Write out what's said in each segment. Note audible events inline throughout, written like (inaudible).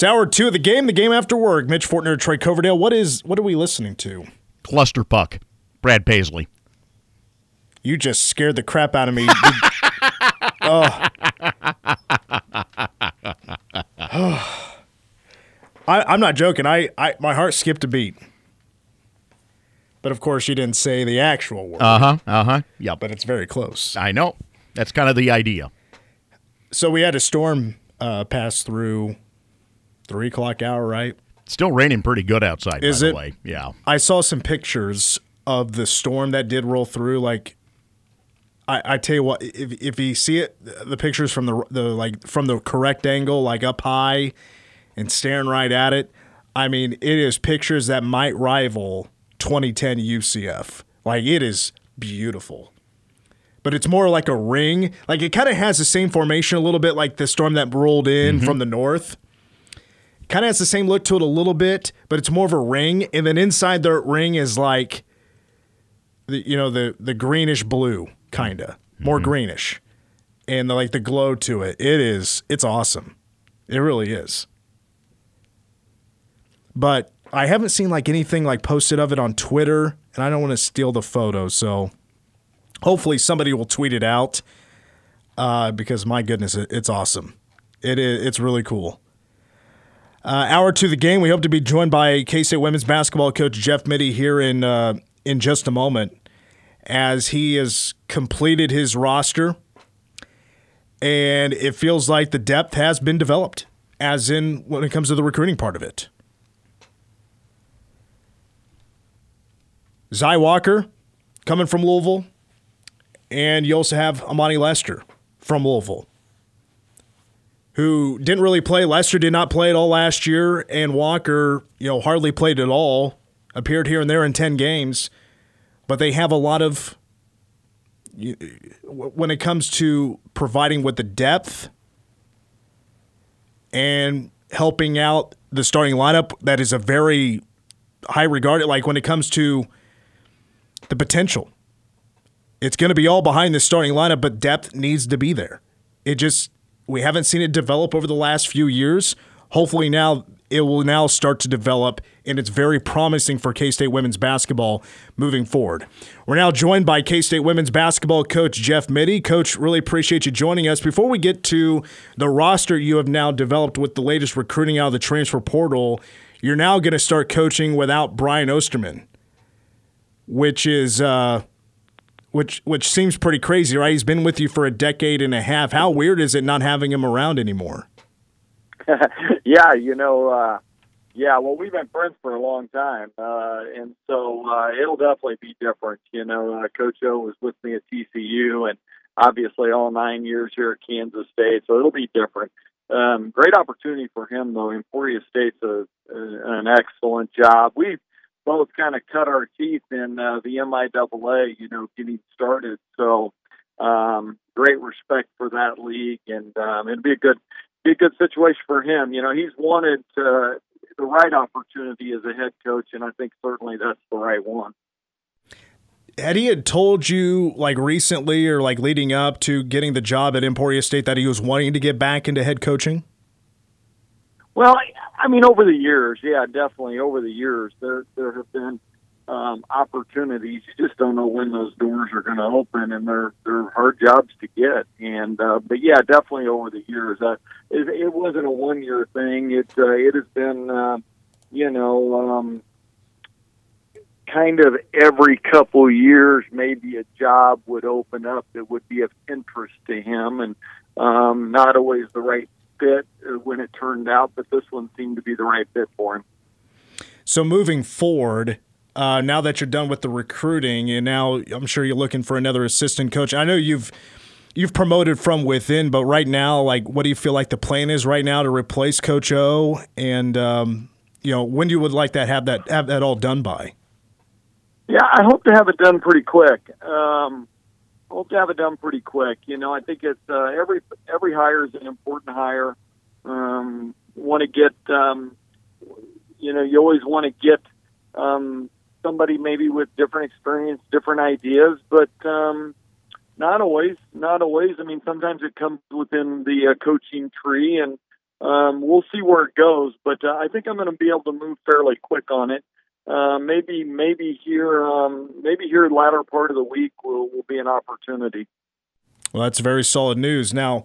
It's hour two of the game, the game after work. Mitch Fortner, Troy Coverdale. What is what are we listening to? Cluster Pluck. Brad Paisley. You just scared the crap out of me. oh. (laughs) (sighs) I, am not joking. I, I my heart skipped a beat. But of course, you didn't say the actual word. Uh huh. Uh huh. Yeah. But it's very close. I know. That's kind of the idea. So we had a storm uh, pass through three o'clock hour, right? Still raining pretty good outside. Is by it? Way. Yeah. I saw some pictures of the storm that did roll through. Like, I, I tell you what, if if you see it, the pictures from the the like from the correct angle, like up high, and staring right at it, I mean, it is pictures that might rival 2010 UCF. Like, it is beautiful but it's more like a ring. Like it kind of has the same formation a little bit like the storm that rolled in mm-hmm. from the north. Kind of has the same look to it a little bit, but it's more of a ring. And then inside the ring is like the you know the the greenish blue kind of more mm-hmm. greenish, and the, like the glow to it. It is it's awesome. It really is. But I haven't seen like anything like posted of it on Twitter, and I don't want to steal the photo, so hopefully somebody will tweet it out uh, because my goodness, it, it's awesome. It is. It's really cool. Uh, hour to the game. We hope to be joined by K State women's basketball coach Jeff Mittie here in uh, in just a moment, as he has completed his roster, and it feels like the depth has been developed, as in when it comes to the recruiting part of it. Zy Walker coming from Louisville, and you also have Amani Lester from Louisville, who didn't really play. Lester did not play at all last year, and Walker, you know, hardly played at all. Appeared here and there in 10 games, but they have a lot of, when it comes to providing with the depth and helping out the starting lineup, that is a very high regarded. Like when it comes to the potential it's going to be all behind the starting lineup, but depth needs to be there. It just we haven't seen it develop over the last few years. Hopefully now it will now start to develop, and it's very promising for K State women's basketball moving forward. We're now joined by K State women's basketball coach Jeff Mittie. Coach, really appreciate you joining us. Before we get to the roster you have now developed with the latest recruiting out of the transfer portal, you're now going to start coaching without Brian Ostermann, which is. Uh, which which seems pretty crazy, right? He's been with you for a decade and a half. How weird is it not having him around anymore? (laughs) yeah, you know, uh, yeah. Well, we've been friends for a long time, uh, and so uh, it'll definitely be different. You know, uh, Coach O was with me at TCU, and obviously all nine years here at Kansas State, so it'll be different. Um, great opportunity for him, though. Emporia State's a, a, an excellent job. We've both kind of cut our teeth in uh, the MIAA, you know, getting started. So um, great respect for that league, and um, it'd be a good be a good situation for him. You know, he's wanted uh, the right opportunity as a head coach, and I think certainly that's the right one. He had told you like recently or like leading up to getting the job at Emporia State that he was wanting to get back into head coaching? Well, I mean, over the years, yeah, definitely over the years, there there have been um, opportunities. You just don't know when those doors are going to open, and they're they're hard jobs to get. And uh, but yeah, definitely over the years, uh, it, it wasn't a one year thing. It uh, it has been, uh, you know. Um, kind of every couple years, maybe a job would open up that would be of interest to him, and um, not always the right fit when it turned out, but this one seemed to be the right fit for him. So moving forward, uh, now that you're done with the recruiting, and now I'm sure you're looking for another assistant coach. I know you've you've promoted from within, but right now, like, what do you feel like the plan is right now to replace Coach O? And um, you know, when do you would like that have that have that all done by? Yeah, I hope to have it done pretty quick. Um, to have it done pretty quick. You know, I think it's uh, every every hire is an important hire. Um, want to get, um, you know, you always want to get um, somebody maybe with different experience, different ideas, but um, not always. Not always. I mean, sometimes it comes within the uh, coaching tree, and um, we'll see where it goes. But uh, I think I'm going to be able to move fairly quick on it. Uh, maybe, maybe here, um, maybe here, latter part of the week will will be an opportunity. Well, that's very solid news. Now,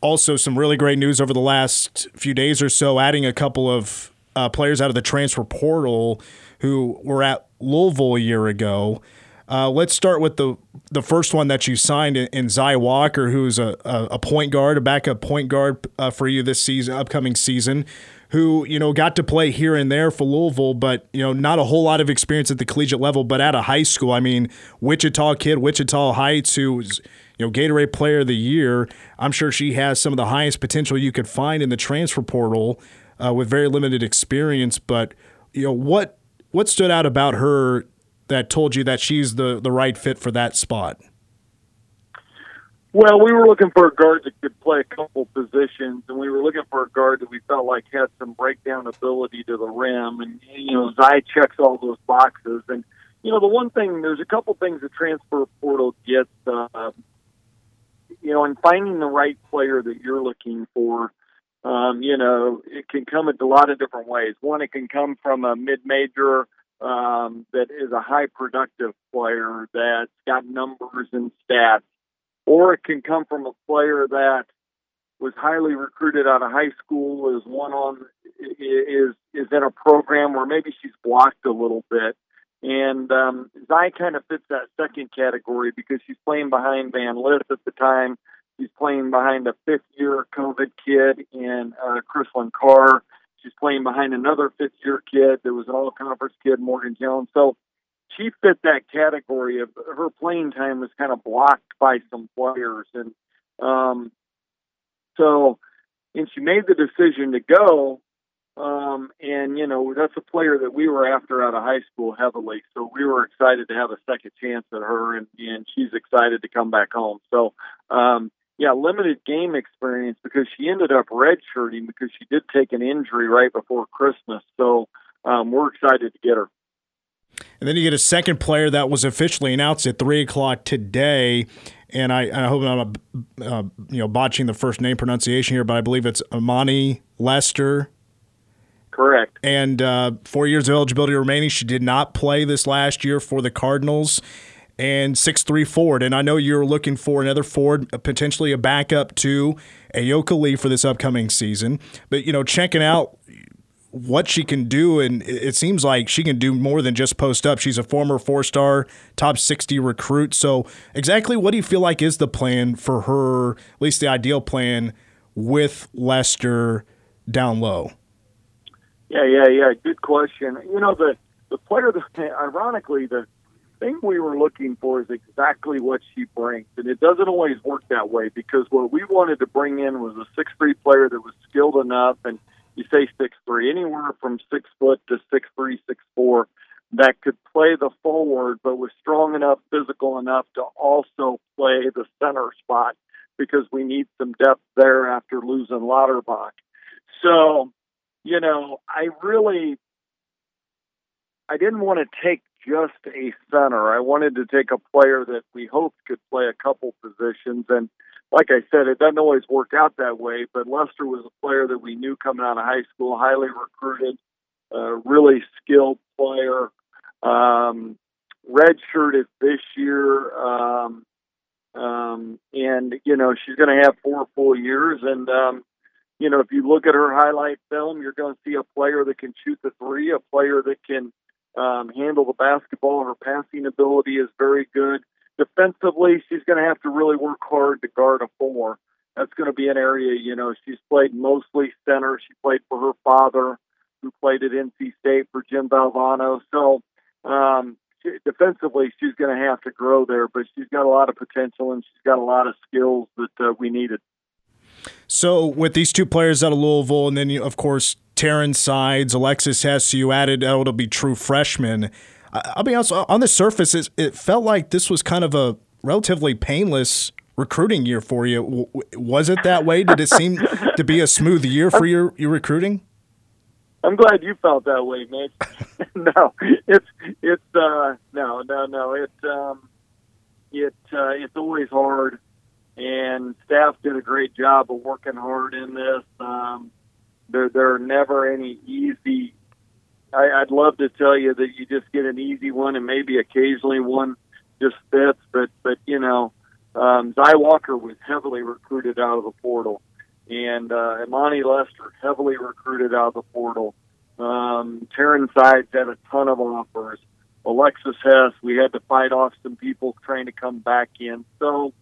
also some really great news over the last few days or so, adding a couple of uh, players out of the transfer portal who were at Louisville a year ago. Uh, let's start with the the first one that you signed in, in Zy Walker, who's a, a, a, point guard, a backup point guard uh, for you this season, upcoming season, who you know got to play here and there for Louisville, but you know not a whole lot of experience at the collegiate level. But at a high school, I mean, Wichita kid, Wichita Heights, who's you know Gatorade Player of the Year. I'm sure she has some of the highest potential you could find in the transfer portal uh, with very limited experience. But you know what what stood out about her that told you that she's the the right fit for that spot? Well, we were looking for a guard that could play a couple positions, and we were looking for a guard that we felt like had some breakdown ability to the rim. And you know, Zy checks all those boxes. And you know, the one thing there's a couple things the transfer portal gets. Uh, you know, in finding the right player that you're looking for, um, you know, it can come in a lot of different ways. One, it can come from a mid-major um, that is a high productive player that's got numbers and stats, or it can come from a player that was highly recruited out of high school, is one on is is in a program where maybe she's blocked a little bit. And um, Zy kind of fits that second category because she's playing behind Van Lith at the time. She's playing behind a fifth year COVID kid in uh, Chrislyn Carr. She's playing behind another fifth year kid that was an all conference kid, Morgan Jones. So she fit that category of her playing time was kind of blocked by some players. And um, so, and she made the decision to go. Um, and, you know, that's a player that we were after out of high school heavily. So we were excited to have a second chance at her, and, and she's excited to come back home. So, um, yeah, limited game experience because she ended up redshirting because she did take an injury right before Christmas. So um, we're excited to get her. And then you get a second player that was officially announced at three o'clock today, and I, I hope I'm not, uh, you know botching the first name pronunciation here, but I believe it's Amani Lester. Correct. And uh, four years of eligibility remaining. She did not play this last year for the Cardinals and six three forward. And I know you're looking for another forward, potentially a backup to Ayoka Lee for this upcoming season. But you know, checking out what she can do, and it seems like she can do more than just post up. She's a former four star, top 60 recruit. So, exactly what do you feel like is the plan for her, at least the ideal plan with Lester down low? Yeah, yeah, yeah. Good question. You know, the, the player, (laughs) ironically, the thing we were looking for is exactly what she brings. And it doesn't always work that way because what we wanted to bring in was a six three player that was skilled enough and you say six three, anywhere from six foot to six three, six four, that could play the forward but was strong enough, physical enough to also play the center spot because we need some depth there after losing Lauterbach. So, you know, I really I didn't want to take just a center. I wanted to take a player that we hoped could play a couple positions. And like I said, it doesn't always work out that way. But Lester was a player that we knew coming out of high school, highly recruited, uh, really skilled player. um, redshirted this year. Um, um, and, you know, she's going to have four full years. And, um, you know, if you look at her highlight film, you're going to see a player that can shoot the three, a player that can um, handle the basketball. Her passing ability is very good. Defensively, she's going to have to really work hard to guard a four. That's going to be an area, you know, she's played mostly center. She played for her father, who played at NC State for Jim Valvano. So, um, defensively, she's going to have to grow there, but she's got a lot of potential and she's got a lot of skills that uh, we needed. So, with these two players out of Louisville, and then, you, of course, Taryn Sides, Alexis Hess, you added, oh, it'll be true freshmen. I'll be honest, on the surface, it felt like this was kind of a relatively painless recruiting year for you. Was it that way? Did it seem to be a smooth year for your, your recruiting? I'm glad you felt that way, Mitch. (laughs) no, it's it's uh no no no it um it uh, it's always hard, and staff did a great job of working hard in this. Um, there there are never any easy. I, I'd love to tell you that you just get an easy one, and maybe occasionally one just fits, but but you know, um, Zy Walker was heavily recruited out of the portal and uh, Imani Lester heavily recruited out of the portal. Um, Taryn Sides had a ton of offers. Alexis Hess, we had to fight off some people trying to come back in. So,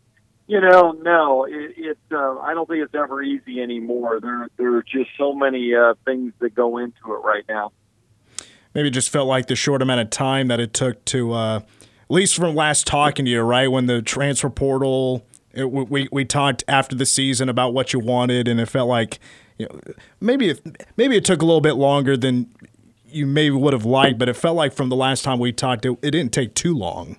you know, no, it, it uh, I don't think it's ever easy anymore. There, there are just so many uh, things that go into it right now. Maybe it just felt like the short amount of time that it took to, uh, at least from last talking to you, right when the transfer portal it, we we talked after the season about what you wanted, and it felt like you know maybe maybe it took a little bit longer than you maybe would have liked, but it felt like from the last time we talked, it, it didn't take too long.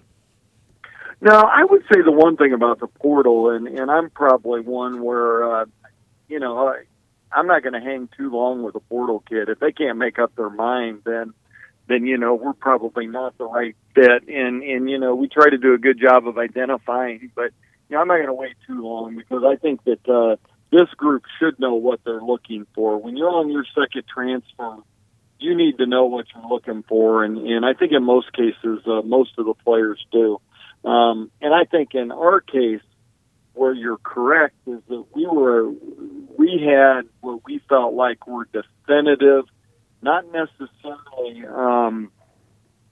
Now, I would say the one thing about the portal, and and I'm probably one where uh, you know I, I'm not going to hang too long with a portal kid. If they can't make up their mind, then then you know we're probably not the right fit. And and you know we try to do a good job of identifying, but you know, I'm not going to wait too long because I think that uh, this group should know what they're looking for. When you're on your second transfer, you need to know what you're looking for, and and I think in most cases, uh, most of the players do. Um, and I think in our case, where you're correct is that we were we had what we felt like were definitive, not necessarily. Um,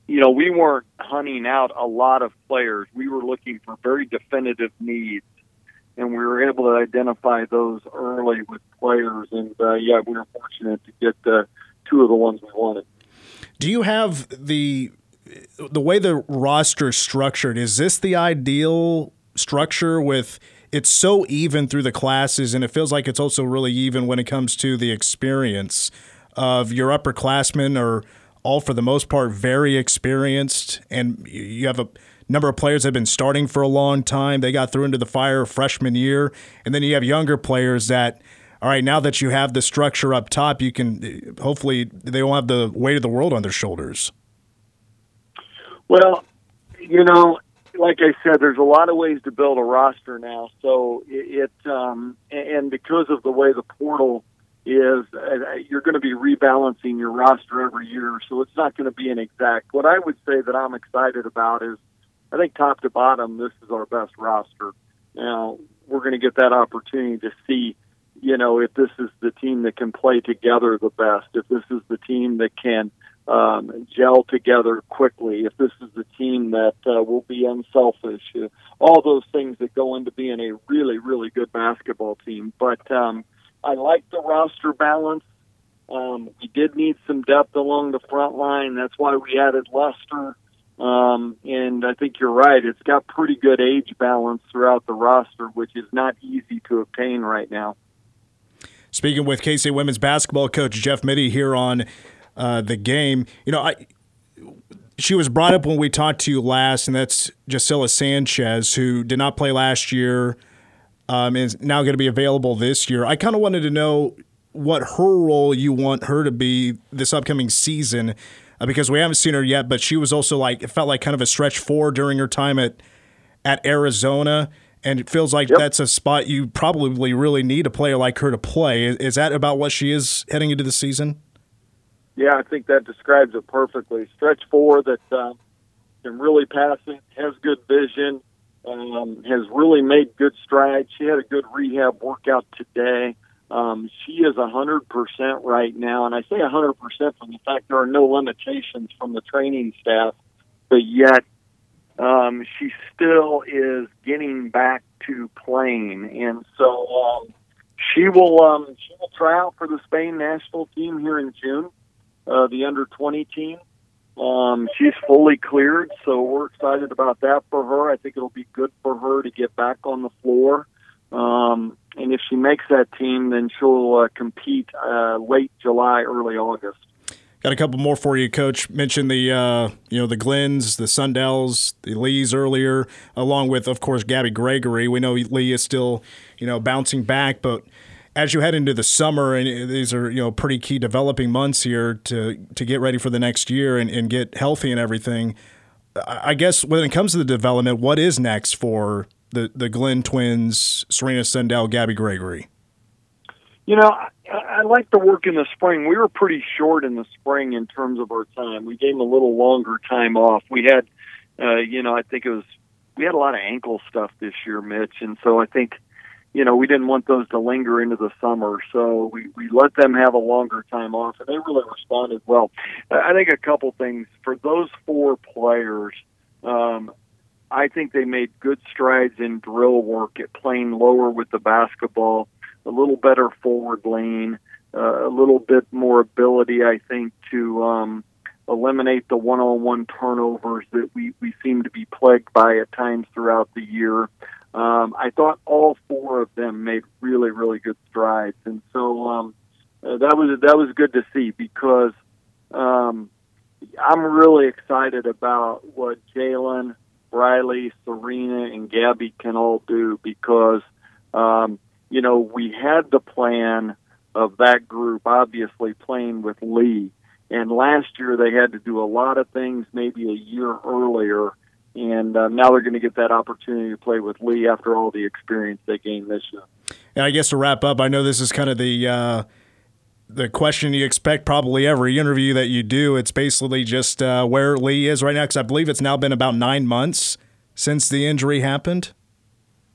you know, we weren't hunting out a lot of players. We were looking for very definitive needs, and we were able to identify those early with players. And uh, yeah, we were fortunate to get two of the ones we wanted. Do you have the the way the roster is structured? Is this the ideal structure with? It's so even through the classes, and it feels like it's also really even when it comes to the experience of your upperclassmen are all for the most part very experienced, and you have a number of players that have been starting for a long time. They got through into the fire freshman year, and then you have younger players that. All right, now that you have the structure up top, you can hopefully they won't have the weight of the world on their shoulders. Well, you know, like I said, there's a lot of ways to build a roster now. So it, it um, and because of the way the portal is uh, you're going to be rebalancing your roster every year, so it's not going to be an exact. What I would say that I'm excited about is, I think top to bottom, this is our best roster. Now we're going to get that opportunity to see, you know, if this is the team that can play together the best, if this is the team that can um, gel together quickly, if this is the team that uh, will be unselfish, uh, all those things that go into being a really, really good basketball team. But um, I like the roster balance. Um, we did need some depth along the front line. That's why we added Lester. Um, and I think you're right. It's got pretty good age balance throughout the roster, which is not easy to obtain right now. Speaking with KC women's basketball coach Jeff Mittie here on uh, the game, you know, I she was brought up when we talked to you last, and that's Gisela Sanchez, who did not play last year um, is now going to be available this year. I kind of wanted to know what her role you want her to be this upcoming season uh, because we haven't seen her yet, but she was also like, it felt like kind of a stretch four during her time at, at Arizona. And it feels like yep. that's a spot you probably really need a player like her to play. Is that about what she is heading into the season? yeah, I think that describes it perfectly. Stretch four that uh, can really pass it, has good vision, um, has really made good strides. She had a good rehab workout today. Um, she is a hundred percent right now, and I say a hundred percent from the fact there are no limitations from the training staff, but yet um, she still is getting back to playing, and so um, she will um, she will try out for the Spain national team here in June, uh, the under twenty team. Um, she's fully cleared, so we're excited about that for her. I think it'll be good for her to get back on the floor. Um, and if she makes that team, then she'll uh, compete uh, late July, early August. Got a couple more for you, Coach. Mentioned the uh, you know the Glenns, the Sundells, the Lees earlier, along with of course Gabby Gregory. We know Lee is still you know bouncing back, but as you head into the summer, and these are you know pretty key developing months here to to get ready for the next year and, and get healthy and everything. I guess when it comes to the development, what is next for the the Glenn twins, Serena Sundell, Gabby Gregory? You know, I, I like the work in the spring. We were pretty short in the spring in terms of our time. We gave them a little longer time off. We had, uh, you know, I think it was we had a lot of ankle stuff this year, Mitch, and so I think you know, we didn't want those to linger into the summer, so we, we let them have a longer time off, and they really responded well. I think a couple things for those four players. Um, I think they made good strides in drill work at playing lower with the basketball, a little better forward lean, uh, a little bit more ability, I think, to um, eliminate the one-on-one turnovers that we, we seem to be plagued by at times throughout the year. Um, I thought all four of them made really, really good strides, and so um, uh, that was that was good to see because um, I'm really excited about what Jaelyn, Brylee, Serena, and Gabby can all do because um, you know we had the plan of that group obviously playing with Lee, and last year they had to do a lot of things maybe a year earlier and uh, now they're going to get that opportunity to play with Lee after all the experience they gained this year. And I guess to wrap up, I know this is kind of the uh, the question you expect probably every interview that you do. It's basically just uh, where Lee is right now, because I believe it's now been about nine months since the injury happened.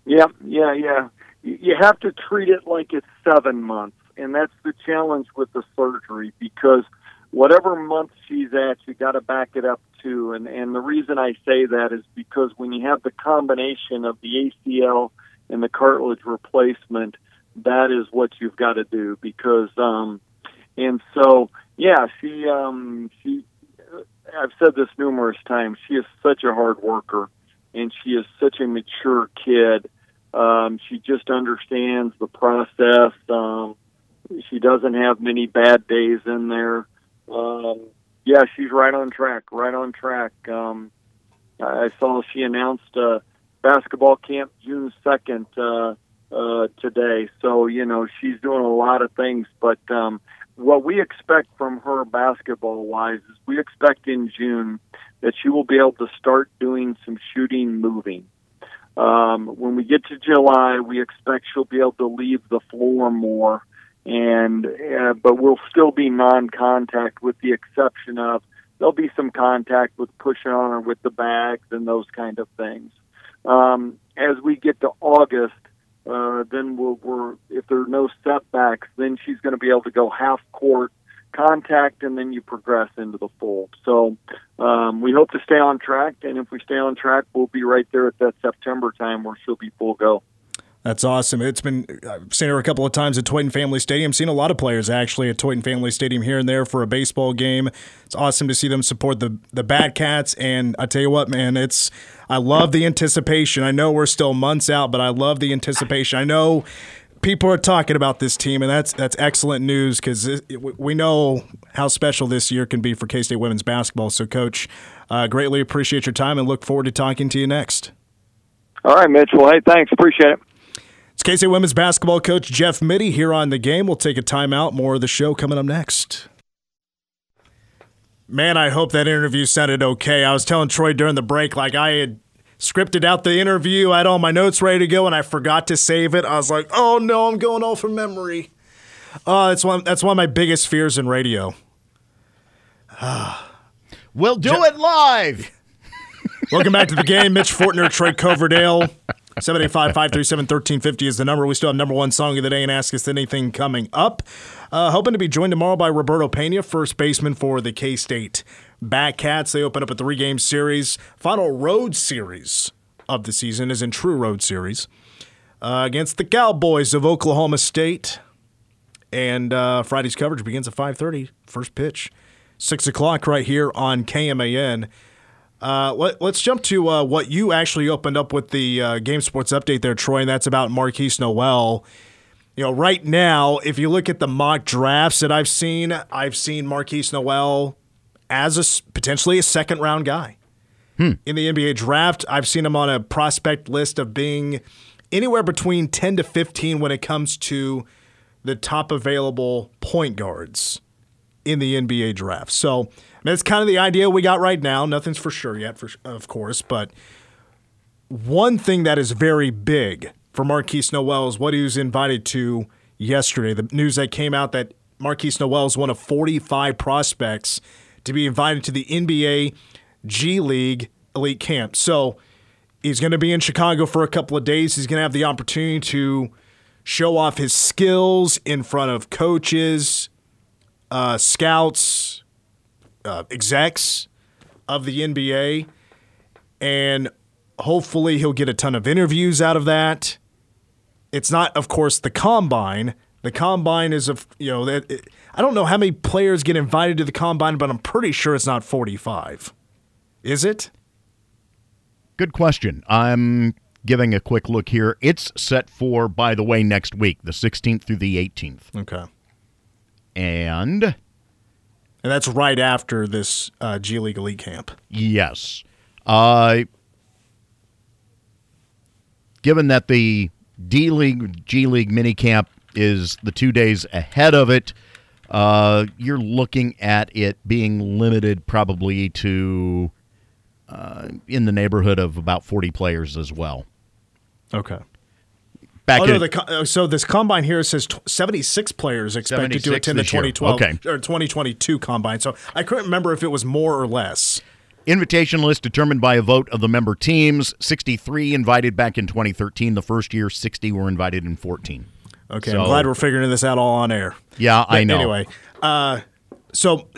Yeah, yeah, yeah. You have to treat it like it's seven months, and that's the challenge with the surgery because whatever month she's at, you got to back it up too. And and the reason I say that is because when you have the combination of the ACL and the cartilage replacement, that is what you've got to do. Because um, and so yeah, she um she. I've said this numerous times. She is such a hard worker, and she is such a mature kid. Um, she just understands the process. Um, she doesn't have many bad days in there. Um, yeah, she's right on track. Right on track. Um, I saw she announced uh, basketball camp June second uh, uh, today. So you know she's doing a lot of things. But um, what we expect from her basketball wise is we expect in June that she will be able to start doing some shooting, moving. Um, when we get to July, we expect she'll be able to leave the floor more and uh, but we'll still be non-contact with the exception of there'll be some contact with pushing on or with the bags and those kind of things. Um, as we get to August, uh, then we'll, we're if there are no setbacks, then she's going to be able to go half court contact, and then you progress into the full. So um, we hope to stay on track, and if we stay on track, we'll be right there at that September time where she'll be full go. That's awesome. It's been I've seen her a couple of times at Tointon Family Stadium. Seen a lot of players actually at Tointon Family Stadium here and there for a baseball game. It's awesome to see them support the the Bad Cats. And I tell you what, man, it's I love the anticipation. I know we're still months out, but I love the anticipation. I know people are talking about this team, and that's that's excellent news because we know how special this year can be for K State women's basketball. So, Coach, uh, greatly appreciate your time and look forward to talking to you next. All right, Mitchell. Hey, thanks. Appreciate it. It's K-State women's basketball coach Jeff Mittie here on the game. We'll take a timeout. More of the show coming up next. Man, I hope that interview sounded okay. I was telling Troy during the break, like I had scripted out the interview, I had all my notes ready to go, and I forgot to save it. I was like, oh no, I'm going all from memory. Uh, that's one that's one of my biggest fears in radio. We'll do it live. Welcome back to the game. Mitch Fortner, Trey Coverdale. 785 537 1350 is the number. We still have number one song of the day and ask us anything coming up. Uh, hoping to be joined tomorrow by Roberto Pena, first baseman for the K State Batcats. They open up a three game series. Final road series of the season is in true road series uh, against the Cowboys of Oklahoma State. And uh, Friday's coverage begins at 5:30. First pitch, six o'clock right here on KMAN. Uh, let, us jump to uh, what you actually opened up with the uh, Game Sports update there, Troy, and that's about Markquis Nowell. You know, right now, if you look at the mock drafts that I've seen, I've seen Markquis Noel as a potentially a second round guy hmm. in the NBA draft. I've seen him on a prospect list of being anywhere between 10 to 15 when it comes to the top available point guards in the NBA draft. So that's kind of the idea we got right now. Nothing's for sure yet, for of course, but one thing that is very big for Markquis Nowell is what he was invited to yesterday. The news that came out that Markquis Nowell is one of 45 prospects to be invited to the NBA G League Elite Camp. So he's going to be in Chicago for a couple of days. He's going to have the opportunity to show off his skills in front of coaches, uh, scouts, uh, execs of the NBA, and hopefully he'll get a ton of interviews out of that. It's not, of course, the combine. The combine is of you know that it, I don't know how many players get invited to the combine, but I'm pretty sure it's not 45. Is it? Good question. I'm giving a quick look here. It's set for, by the way, next week, the 16th through the 18th. Okay. And and that's right after this uh, G League Elite Camp. Yes. Uh, given that the D League, G League mini camp is the two days ahead of it, uh, you're looking at it being limited probably to uh, in the neighborhood of about 40 players as well. Okay back. Oh, no, the, uh, so this combine here says 76 players expected to attend the 2012 okay. or 2022 combine. So I couldn't remember if it was more or less. Invitation list determined by a vote of the member teams. 63 invited back in 2013. The first year, 60 were invited in 14. Okay, so, I'm glad we're figuring this out all on air. Yeah, but I know. Anyway, uh, so,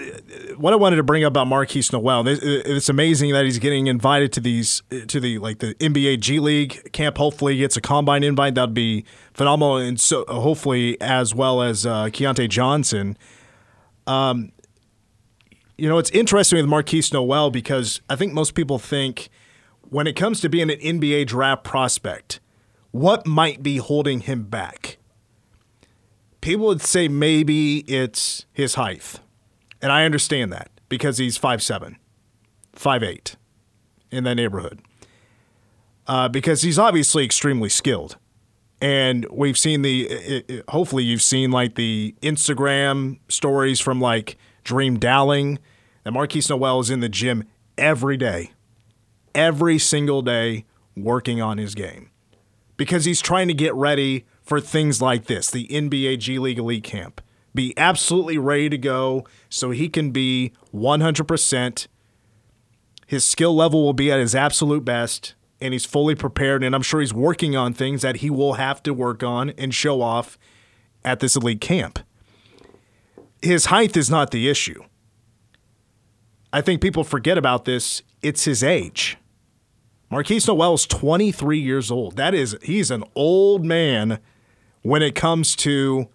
what I wanted to bring up about Markquis Nowell, it's amazing that he's getting invited to these to the like the NBA G League camp. Hopefully, he gets a combine invite. That'd be phenomenal, and so hopefully as well as uh, Keyontae Johnson. Um, you know, it's interesting with Markquis Nowell because I think most people think when it comes to being an NBA draft prospect, what might be holding him back? People would say maybe it's his height and I understand that because he's 5'7, 5'8 in that neighborhood. Uh, because he's obviously extremely skilled. And we've seen the, it, it, hopefully, you've seen like the Instagram stories from like Dream Dowling that Markquis Nowell is in the gym every day, every single day, working on his game because he's trying to get ready for things like this the NBA G League Elite Camp be absolutely ready to go so he can be 100%. His skill level will be at his absolute best, and he's fully prepared. And I'm sure he's working on things that he will have to work on and show off at this elite camp. His height is not the issue. I think people forget about this. It's his age. Markquis Nowell is 23 years old. That is, he's an old man when it comes to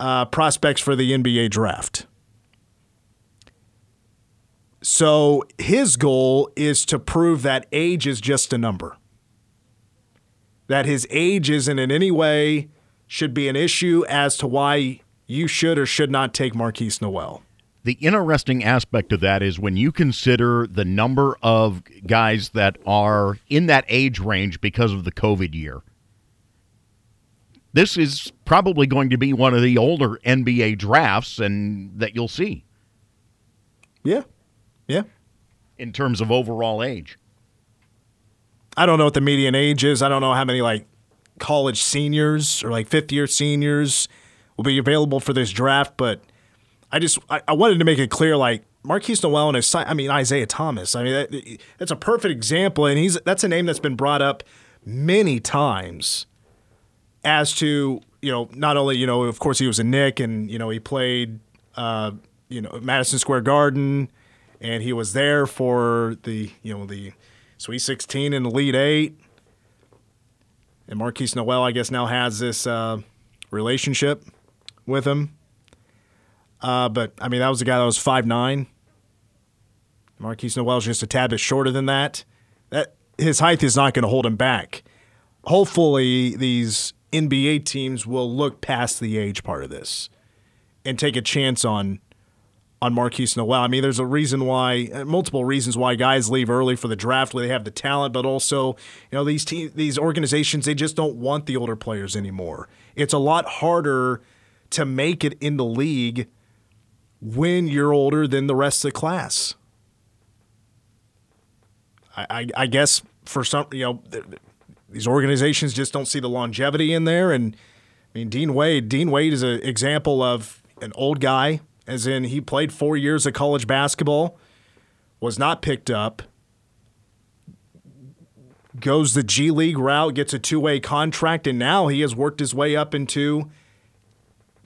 uh, prospects for the NBA draft. So his goal is to prove that age is just a number. That his age isn't in any way should be an issue as to why you should or should not take Markquis Nowell. The interesting aspect of that is when you consider the number of guys that are in that age range because of the COVID year this is probably going to be one of the older NBA drafts and that you'll see. Yeah. Yeah. In terms of overall age. I don't know what the median age is. I don't know how many like college seniors or like fifth year seniors will be available for this draft, but I just I, I wanted to make it clear, like Markquis Nowell and his, I mean Isaiah Thomas. I mean that, that's a perfect example, and he's that's a name that's been brought up many times as to you know not only you know of course he was a Knick, and you know he played uh, you know Madison Square Garden, and he was there for the you know the Sweet 16 and the Elite Eight. And Markquis Nowell, I guess, now has this uh, relationship with him. Uh, but I mean, that was a guy that was five nine. Markquis Nowell's just a tad bit shorter than that. That his height is not going to hold him back. Hopefully, these NBA teams will look past the age part of this and take a chance on on Markquis Nowell. I mean, there's a reason why, uh, multiple reasons why guys leave early for the draft, where they have the talent, but also, you know, these teams, these organizations, they just don't want the older players anymore. It's a lot harder to make it in the league when you're older than the rest of the class. I, I, I guess for some, you know, these organizations just don't see the longevity in there. And I mean, Dean Wade, Dean Wade is an example of an old guy as in he played four years of college basketball, was not picked up, goes the G League route, gets a two way contract, and now he has worked his way up into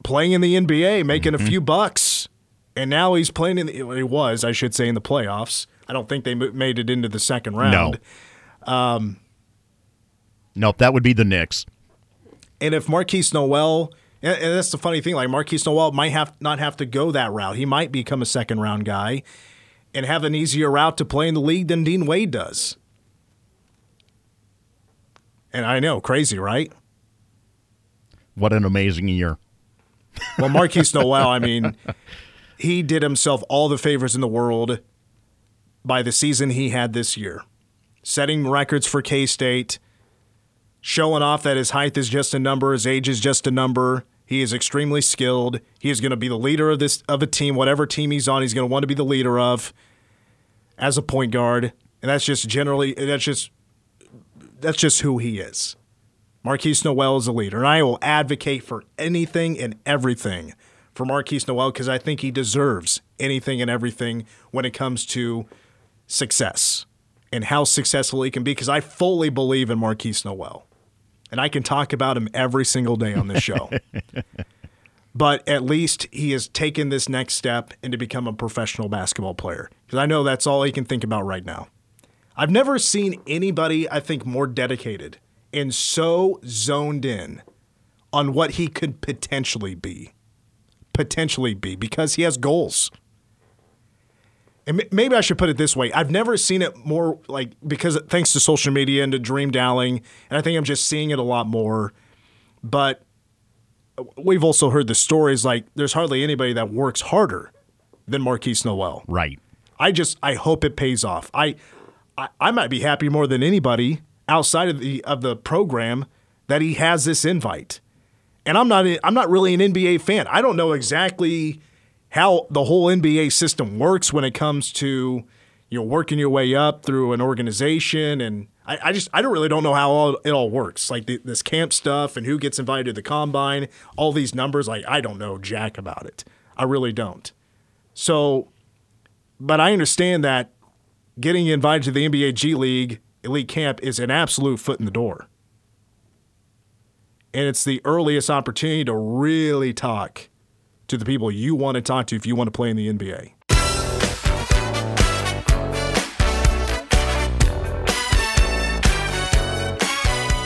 playing in the NBA, making mm-hmm. a few bucks. And now he's playing in the, he was, I should say, in the playoffs. I don't think they made it into the second round. No. Um, nope, that would be the Knicks. And if Markquis Nowell and, and that's the funny thing. Like Markquis Nowell might have not have to go that route. He might become a second round guy and have an easier route to play in the league than Dean Wade does. And I know, crazy, right? What an amazing year. (laughs) well, Markquis Nowell, I mean, he did himself all the favors in the world by the season he had this year, setting records for K State, showing off that his height is just a number, his age is just a number, he is extremely skilled. He is going to be the leader of this of a team, whatever team he's on. He's going to want to be the leader of as a point guard, and that's just generally that's just that's just who he is. Markquis Nowell is a leader, and I will advocate for anything and everything for Markquis Nowell because I think he deserves anything and everything when it comes to success and how successful he can be because I fully believe in Markquis Nowell and I can talk about him every single day on this show. (laughs) but at least he has taken this next step and to become a professional basketball player because I know that's all he can think about right now. I've never seen anybody I think more dedicated and so zoned in on what he could potentially be. Potentially be because he has goals and maybe I should put it this way: I've never seen it more like because thanks to social media and to dream dalling, and I think I'm just seeing it a lot more. But we've also heard the stories like there's hardly anybody that works harder than Markquis Nowell. Right. I just I hope it pays off. I, I I might be happy more than anybody outside of the of the program that he has this invite. And I'm not I'm not really an NBA fan. I don't know exactly how the whole NBA system works when it comes to you know working your way up through an organization. And I, I just I don't really don't know how all, it all works. Like the, this camp stuff and who gets invited to the combine all these numbers like I don't know jack about it. I really don't. So but I understand that getting invited to the NBA G League elite camp is an absolute foot in the door. And it's the earliest opportunity to really talk to the people you want to talk to if you want to play in the NBA.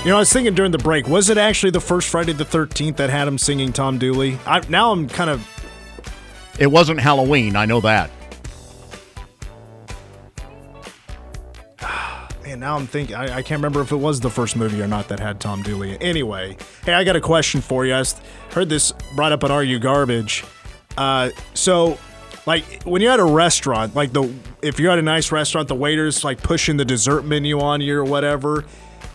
You know, I was thinking during the break, was it actually the first Friday the 13th that had him singing Tom Dooley? I, now I'm kind of. It wasn't Halloween, I know that. Man, now I'm thinking, I, I, can't remember if it was the first movie or not that had Tom Dooley. Anyway, hey, I got a question for you. I heard this brought up on Are You Garbage. Uh, so, like, when you're at a restaurant, like, the if you're at a nice restaurant, the waiter's like pushing the dessert menu on you or whatever.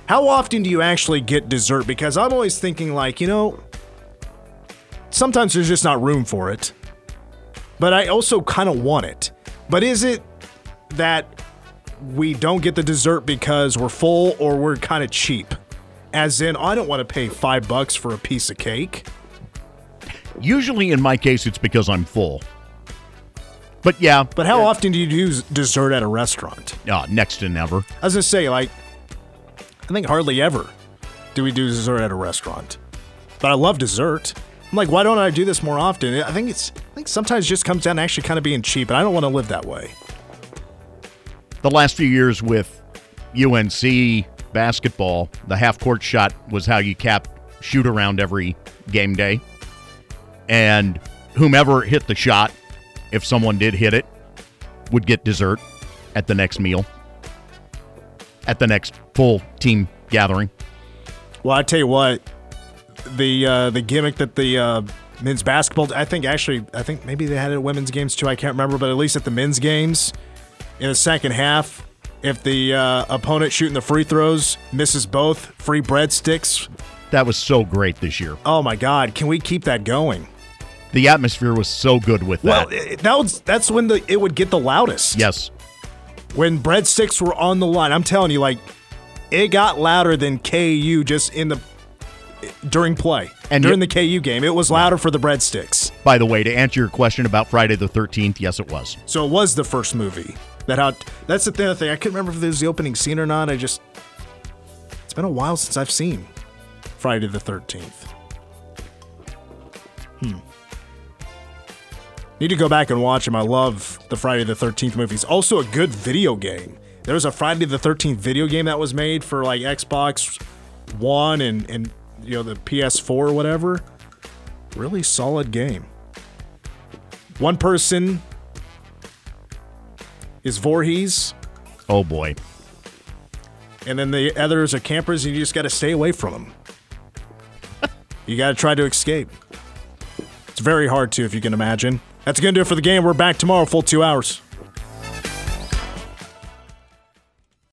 How often do you actually get dessert? Because I'm always thinking, like, you know, sometimes there's just not room for it. But I also kind of want it. But is it that we don't get the dessert because we're full or we're kind of cheap. As in, I don't want to pay five bucks for a piece of cake. Usually, in my case, it's because I'm full. But yeah, But how often do you do dessert at a restaurant? uh, next to never. I was say, like, I think hardly ever do we do dessert at a restaurant. But I love dessert. I'm like, why don't I do this more often? I think it's, I think sometimes it just comes down to actually kind of being cheap, and I don't want to live that way. The last few years with UNC basketball, the half court shot was how you cap shoot around every game day. And whomever hit the shot, if someone did hit it, would get dessert at the next meal, at the next full team gathering. Well, I tell you what, the uh, the gimmick that the uh, men's basketball, I think actually, I think maybe they had it at women's games too. I can't remember, but at least at the men's games, in the second half, if the uh, opponent shooting the free throws misses both, free breadsticks. That was so great this year. Oh my God, can we keep that going? The atmosphere was so good with Well, that. it, that was that's when the it would get the loudest. yes. when breadsticks were on the line. I'm telling you, like it got louder than KU just in the during play And during you- the KU game. It was louder for the breadsticks. By the way, to answer your question about Friday the 13th, yes, it was. So it was the first movie that how. That's the thing. I couldn't remember if it was the opening scene or not. I just it's been a while since I've seen Friday the 13th. Hmm. Need to go back and watch them. I love the Friday the 13th movies. Also, a good video game. There was a Friday the 13th video game that was made for like Xbox One and, and you know, the PS4 or whatever. Really solid game. One person is Voorhees, Oh boy. and then the others are campers, and you just got to stay away from them. (laughs) you got to try to escape. It's very hard to, if you can imagine. That's going to do it for the game. We're back tomorrow, full two hours.